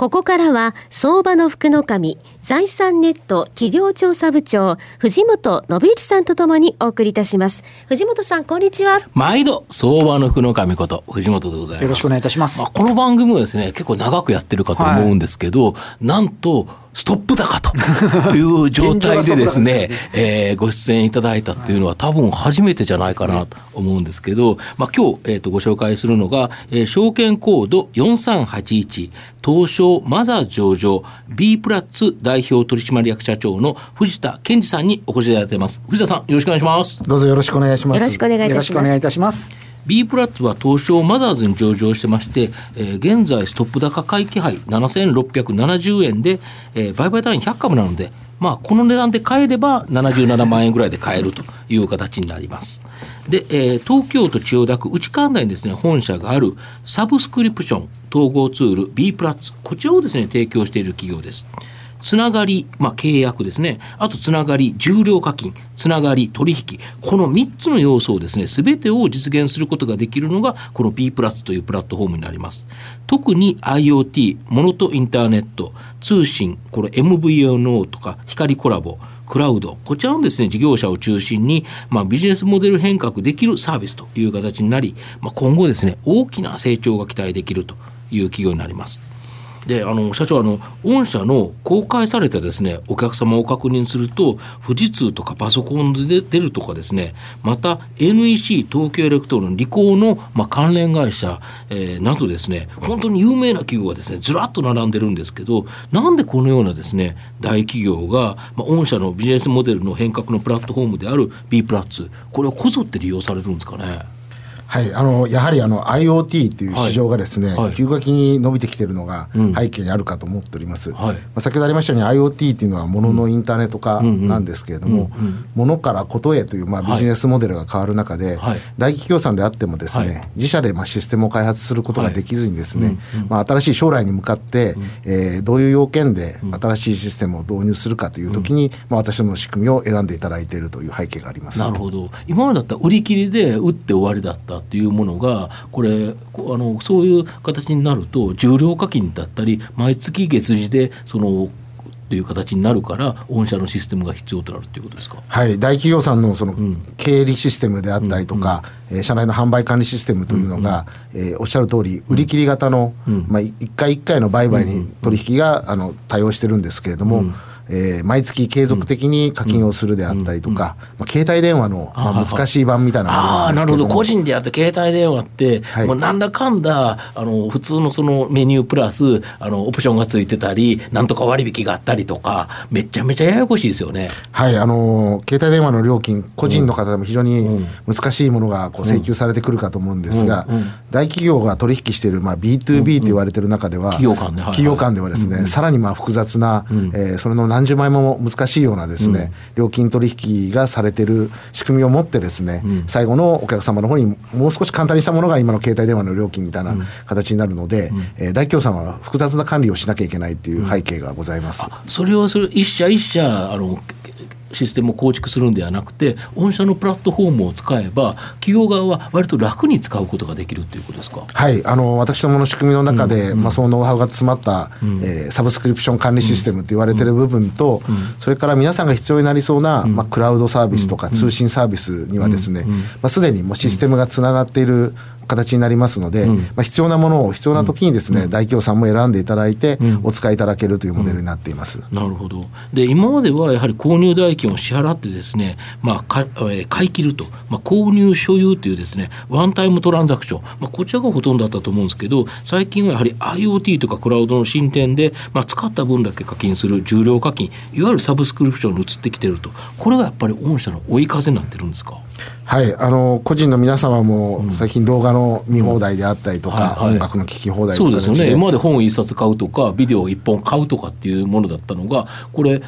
ここからは相場の福の神財産ネット企業調査部長藤本信之さんとともにお送りいたします。藤本さんこんにちは。毎度相場の福の神こと藤本でございます。よろしくお願いいたします、まあ、この番組はですね結構長くやってるかと思うんですけど、はい、なんとストップ高という状態でです ね、えー、ご出演いただいたっていうのは多分初めてじゃないかなと思うんですけど、まあ今日、えー、とご紹介するのが、えー、証券コード4381東証マザー上場 B プラッツ代表取締役社長の藤田健二さんにお越しいただいています。藤田さん、よろしくお願いします。どうぞよろしくお願いします。よろしくお願いいたします。B プラッツは東証マザーズに上場してまして、えー、現在ストップ高買い気配7670円で、えー、売買単位100株なので、まあ、この値段で買えれば77万円ぐらいで買えるという形になります。で、えー、東京都千代田区内関内にですね本社があるサブスクリプション統合ツール B プラッツこちらをですね提供している企業です。つながり、まあ、契約ですね。あと、つながり、重量課金、つながり、取引。この3つの要素をですね、すべてを実現することができるのが、この B プラスというプラットフォームになります。特に IoT、モノとインターネット、通信、これ MVNO とか光コラボ、クラウド、こちらのですね、事業者を中心に、まあ、ビジネスモデル変革できるサービスという形になり、まあ、今後ですね、大きな成長が期待できるという企業になります。であの社長あの御社の公開されたですねお客様を確認すると富士通とかパソコンでデルとかですねまた NEC 東京エレクトロンリコーの、まあ、関連会社、えー、などですね本当に有名な企業がですねずらっと並んでるんですけどなんでこのようなですね大企業が、まあ、御社のビジネスモデルの変革のプラットフォームである B プラッツこれをこぞって利用されるんですかね？はい、あのやはりあの IoT っていう市場がですね、急激に伸びてきているのが背景にあるかと思っております。まあ、先ほどありましたように IoT っていうのはもののインターネット化なんですけれども、も、の、からことへというまあビジネスモデルが変わる中で、大企業さんであってもですね、自社でまあシステムを開発することができずにですね、まあ、新しい将来に向かって、えー、どういう要件で新しいシステムを導入するかというときに、まあ、私どもの仕組みを選んでいただいているという背景があります。なるほど。今までだったら売り切りで売って終わりだったというものがこれあのそういう形になると重量課金だったり毎月月次でそのという形になるから御社のシステムが必要となるということですか、はい、大企業さんのその経理システムであったりとか、うんうん、社内の販売管理システムというのが、うんうん、えー、おっしゃる通り売り切り型の、うん、まあ、1回1回の売買に取引が、あの対応してるんですけれども、うんえー、毎月継続的に課金をするであったりとか、まあ、携帯電話の、まあ、難しい版みたいなものなんですけどあなるほど。個人でやって携帯電話って、はい、もうなんだかんだあの普通のそのメニュープラスあのオプションがついてたりなんとか割引があったりとかめちゃめちゃややこしいですよね。はいあの携帯電話の料金個人の方でも非常に難しいものがこう請求されてくるかと思うんですが、大企業が取引している、まあ、B2B と言われてる中では、企業間で、企業間ではですね、さらにまあ複雑な、うえそれの何十倍も難難しいようなですね、うん、料金取引がされてる仕組みを持ってですね、うん、最後のお客様の方にもう少し簡単にしたものが今の携帯電話の料金みたいな形になるので、うん、えー、大企業さんは複雑な管理をしなきゃいけないっていう背景がございます。それはそれ一社一社あのシステムを構築するんではなくて御社のプラットフォームを使えば企業側は割と楽に使うことができるということですか？はい。あの私どもの仕組みの中で、うん、まあ、そのノウハウが詰まった、うん、えー、サブスクリプション管理システムと言われてる部分と、うん、それから皆さんが必要になりそうな、まあ、クラウドサービスとか通信サービスにはですね、まあ、すでにもうシステムがつながっている形になりますので、うん、まあ、必要なものを必要な時にですね、うん、大企業さんも選んでいただいて、お使いいただけるというモデルになっています、なるほど。で今まではやはり購入代金を支払ってですね、まあ、かえ買い切ると、まあ、購入所有というですねワンタイムトランザクション、まあ、こちらがほとんどだったと思うんですけど最近はやはり IoT とかクラウドの進展で、まあ、使った分だけ課金する重量課金いわゆるサブスクリプションに移ってきてると。これがやっぱり御社の追い風になってるんですか？はい、あの個人の皆様も最近動画の見放題であったりとか、音楽の聴き放題とかそうですよね。今まで本一冊買うとかビデオ一本買うとかっていうものだったのがこれ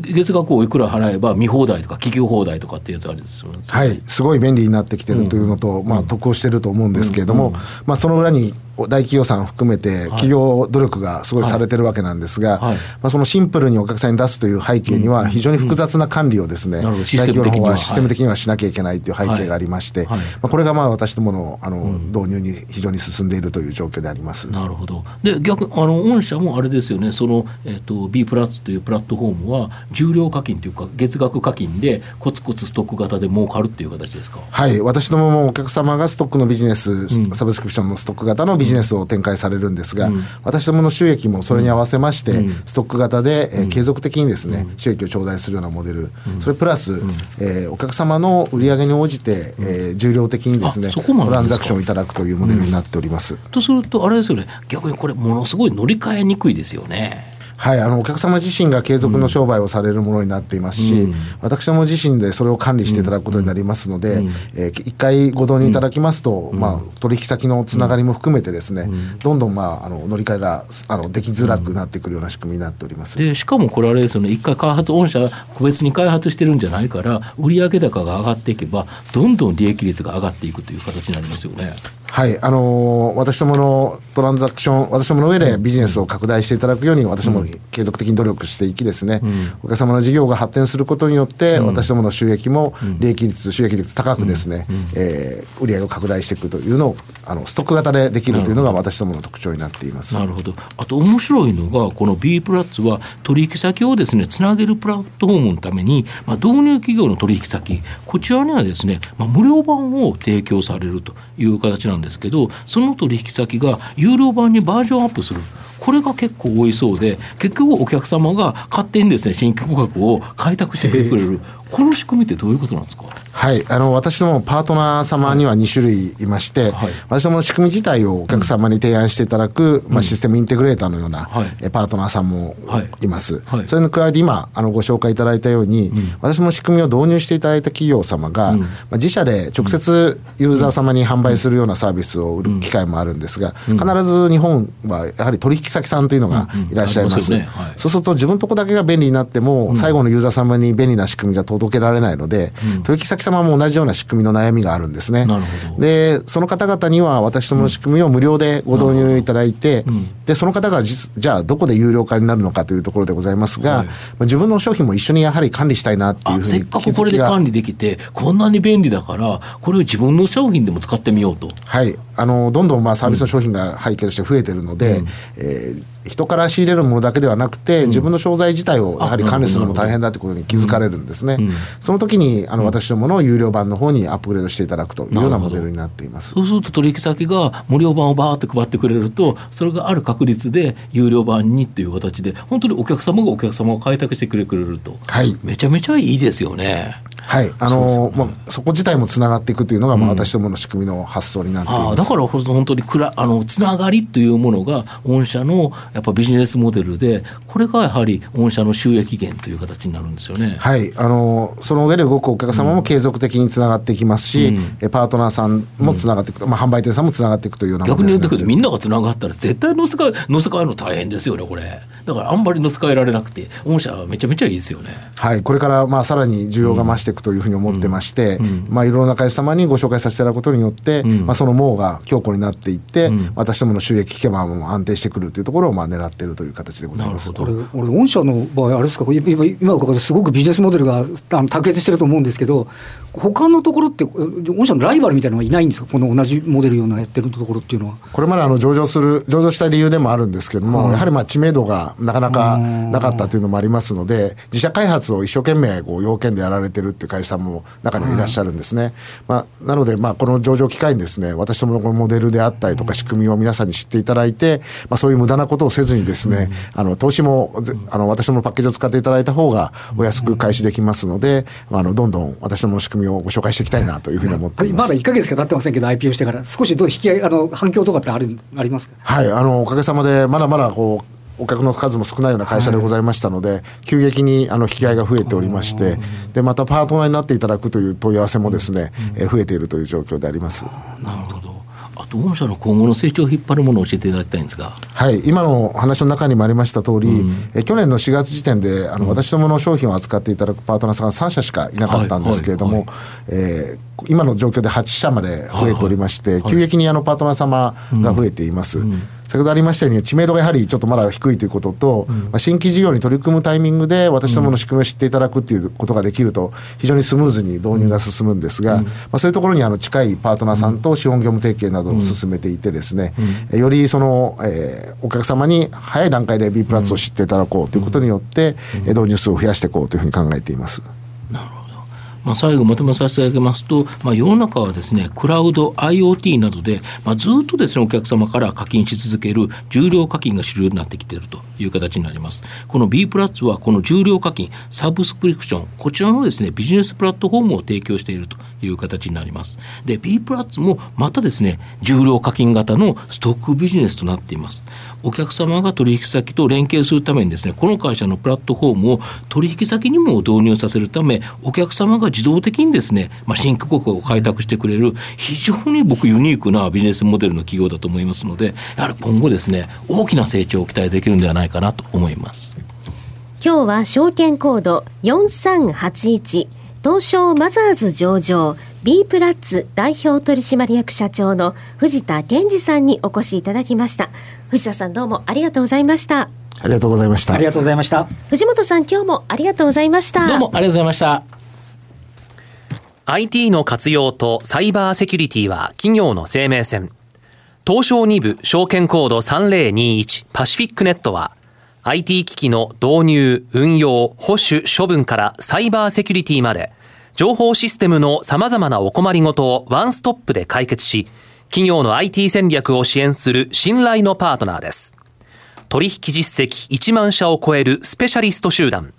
月額をいくら払えば見放題とか聞き放題とかっていうやつあるんです。はい、すごい便利になってきてるというのと、うん、まあ、得をしてると思うんですけれども、うんうん、まあ、その裏に大企業さん含めて企業努力がすごいされてるわけなんですが、はい。はい、まあ、そのシンプルにお客さんに出すという背景には非常に複雑な管理をですね、うん。うん、大企業の方はシステム的にはしなきゃいけないという背景がありまして、はい、まあ、これがまあ私どものあの、うん、導入に非常に進んでいるという状況であります。なるほど。で逆あの御社もあれですよね。その、えーと、B プラスというプラットフォームは重量課金というか月額課金でコツコツストック型で儲かるっていう形ですか？はい。私どももお客様がストックのビジネス、うん、サブスクリプションのストック型のビジネスを展開されるんですが、うん、私どもの収益もそれに合わせまして、ストック型で、えー、継続的にですね、収益を頂戴するようなモデル、それプラス、えー、お客様の売上に応じて、えー、重量的にですねトランザクションをいただくというモデルになっております。とするとあれですよね。逆にこれものすごい乗り換えにくいですよね。はい、あのお客様自身が継続の商売をされるものになっていますし、うん、私ども自身でそれを管理していただくことになりますので、うん、えー、一回ご導入いただきますと、うん、まあ、取引先のつながりも含めてですね、どんどん、まあ、あの乗り換えがあのできづらくなってくるような仕組みになっております。でしかもこれあれですよね一回開発御社個別に開発してるんじゃないから売上高が上がっていけばどんどん利益率が上がっていくという形になりますよね。はい、あのー、私どものトランザクション、私どもの上でビジネスを拡大していただくように、私ども継続的に努力していきですね、うん、お客様の事業が発展することによって、うん、私どもの収益も利益率、収益率高くですね、うん、えー、売上を拡大していくというのを、あのストック型でできるというのが私どもの特徴になっています。なるほど。あと面白いのが、この B プラッツは取引先をですね、つなげるプラットフォームのために、まあ、導入企業の取引先、こちらにはですね、まあ、無料版を提供されるという形なんですけど、その取引先が有料版にバージョンアップする。これが結構多いそうで結局お客様が勝手にですね新規顧客を開拓してくれる。この仕組みってどういうことなんですか？はい。あの私どもパートナー様には2種類いまして、はい、私どもの仕組み自体をお客様に提案していただく、うん、まあ、システムインテグレーターのような、はい、パートナーさんもい。ます、はい、それに加えて今あのご紹介いただいたように、うん、私どもの仕組みを導入していただいた企業様が、うん、まあ、自社で直接ユーザー様に販売するようなサービスを売る機会もあるんですが、必ず日本はやはり取引先さんというのがいらっしゃいます,、ね。そうすると自分のとこだけが便利になっても、最後のユーザー様に便利な仕組みが届けられないので、取引先様も同じような仕組みの悩みがあるんですね。で、その方々には私どもの仕組みを無料でご導入いただいて、で、その方がじゃあどこで有料化になるのかというところでございますが、はい、自分の商品も一緒にやはり管理したいなっていうふうにせっかくこれで管理できて、こんなに便利だから、これを自分の商品でも使ってみようと。はい。あの、どんどんまあサービスの商品が背景として増えてるので、うん、えー人から仕入れるものだけではなくて、自分の商材自体をやはり管理するのも大変だということに気づかれるんですね。その時にあの私どもの有料版の方にアップグレードしていただくというようなモデルになっています。そうすると取引先が無料版をバーって配ってくれるとそれがある確率で有料版にっていう形で本当にお客様がお客様を開拓してくれると、はい、めちゃめちゃいいですよね。はい、あのー、まあ、そこ自体もつながっていくというのが、まあ、私どもの仕組みの発想になっています、だから本当にくらあのつながりというものが御社のやっぱビジネスモデルでこれがやはり御社の収益源という形になるんですよね。はい。あのー、その上で動くお客様も継続的につながっていきますし、うん、パートナーさんもつながっていく、うん、まあ、販売店さんもつながっていくというような逆に言うとみんながつながったら絶対乗せ替え乗せ替えるの大変ですよねこれ。だからあんまり乗せ替えられなくて御社はめちゃめちゃいいですよね。はい。これからまあさらに需要が増していくというふうに思ってまして、うん、まあ、いろいろな会社様にご紹介させていただくことによって、うん、まあ、その網が強固になっていって、うん、私どもの収益基盤も安定してくるというところをまあ狙っているという形でございます。俺、俺御社の場合、あれですか、今、今伺ってすごくビジネスモデルがあの卓越してると思うんですけど、他のところって、御社のライバルみたいなのはいないんですか、この同じモデルようなやってるところっていうのは。これまであの上場する、上場した理由でもあるんですけれども、やはりまあ知名度がなかなかなかったというのもありますので、自社開発を一生懸命こう要件でやられてるっていう会社も中にはいらっしゃるんですね。まあ、なので、まあ、この上場機会にですね、私どものこのモデルであったりとか仕組みを皆さんに知っていただいて、まあ、そういう無駄なことをせずにですね、あの、投資も、あの、私どものパッケージを使っていただいた方がお安く開始できますので、あの、どんどん私どもの仕組みをご紹介していきたいなというふうに思っています。まだ1か月しか経ってませんけど、IPO してから、少しどう引きあの反響とかってあるありますか？はい、あの、おかげさまで、まだまだこう、お客の数も少ないような会社でございましたので、はい、急激にあの引き合いが増えておりまして、でまたパートナーになっていただくという問い合わせもですね、うん、え増えているという状況であります。なるほど。御社の今後の成長を引っ張るものを教えていただきたいんですが、はい、今の話の中にもありました通り、うん、え去年の4月時点であの、私どもの商品を扱っていただくパートナーさんが3社しかいなかったんですけれども、え今の状況で8社まで増えておりまして、急激にあのパートナー様が増えています。うんうん先ほどありましたように知名度がやはりちょっとまだ低いということと、うん、まあ、新規事業に取り組むタイミングで私どもの仕組みを知っていただくっていうことができると非常にスムーズに導入が進むんですが、うん、まあ、そういうところにあの近いパートナーさんと資本業務提携などを進めていてですね、うん、よりその、えー、お客様に早い段階で B プラスを知っていただこうということによって、導入数を増やしていこうというふうに考えています。まあ、最後まとめさせていただきますと、まあ、世の中はですね、クラウド、IoT などで、まあ、ずっとですね、お客様から課金し続ける重量課金が主流になってきているという形になります。この B プラスは、この重量課金、サブスクリプション、こちらのですね、ビジネスプラットフォームを提供しているという形になります。で、B プラスもまたですね、重量課金型のストックビジネスとなっています。お客様が取引先と連携するためにですね、この会社のプラットフォームを取引先にも導入させるため、お客様が自動的にですね、まあ、新規国を開拓してくれる、非常に僕ユニークなビジネスモデルの企業だと思いますので、やはり今後ですね、大きな成長を期待できるんではないかなと思います。今日は証券コード4381東証マザーズ上場 B プラッツ代表取締役社長の藤田健二さんにお越しいただきました。藤田さんどうもありがとうございました。ありがとうございました。ありがとうございました。藤本さん今日もありがとうございました。どうもありがとうございました IT の活用とサイバーセキュリティは企業の生命線東証2部証券コード3021パシフィックネットは IT 機器の導入、運用、保守、処分からサイバーセキュリティまで、情報システムの様々なお困りごとをワンストップで解決し、企業の IT 戦略を支援する信頼のパートナーです。取引実績1万社を超えるスペシャリスト集団、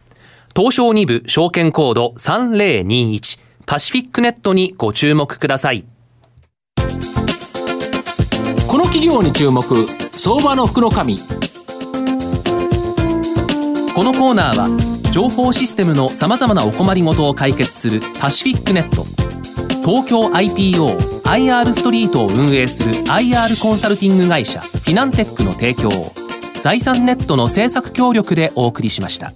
東証2部証券コード3021パシフィックネットにご注目ください。この企業に注目、相場の福の神。このコーナーは情報システムのさまざまなお困りごとを解決するパシフィックネット東京 IPOIR ストリートを運営する IR コンサルティング会社フィナンテックの提供を財産ネットの政策協力でお送りしました。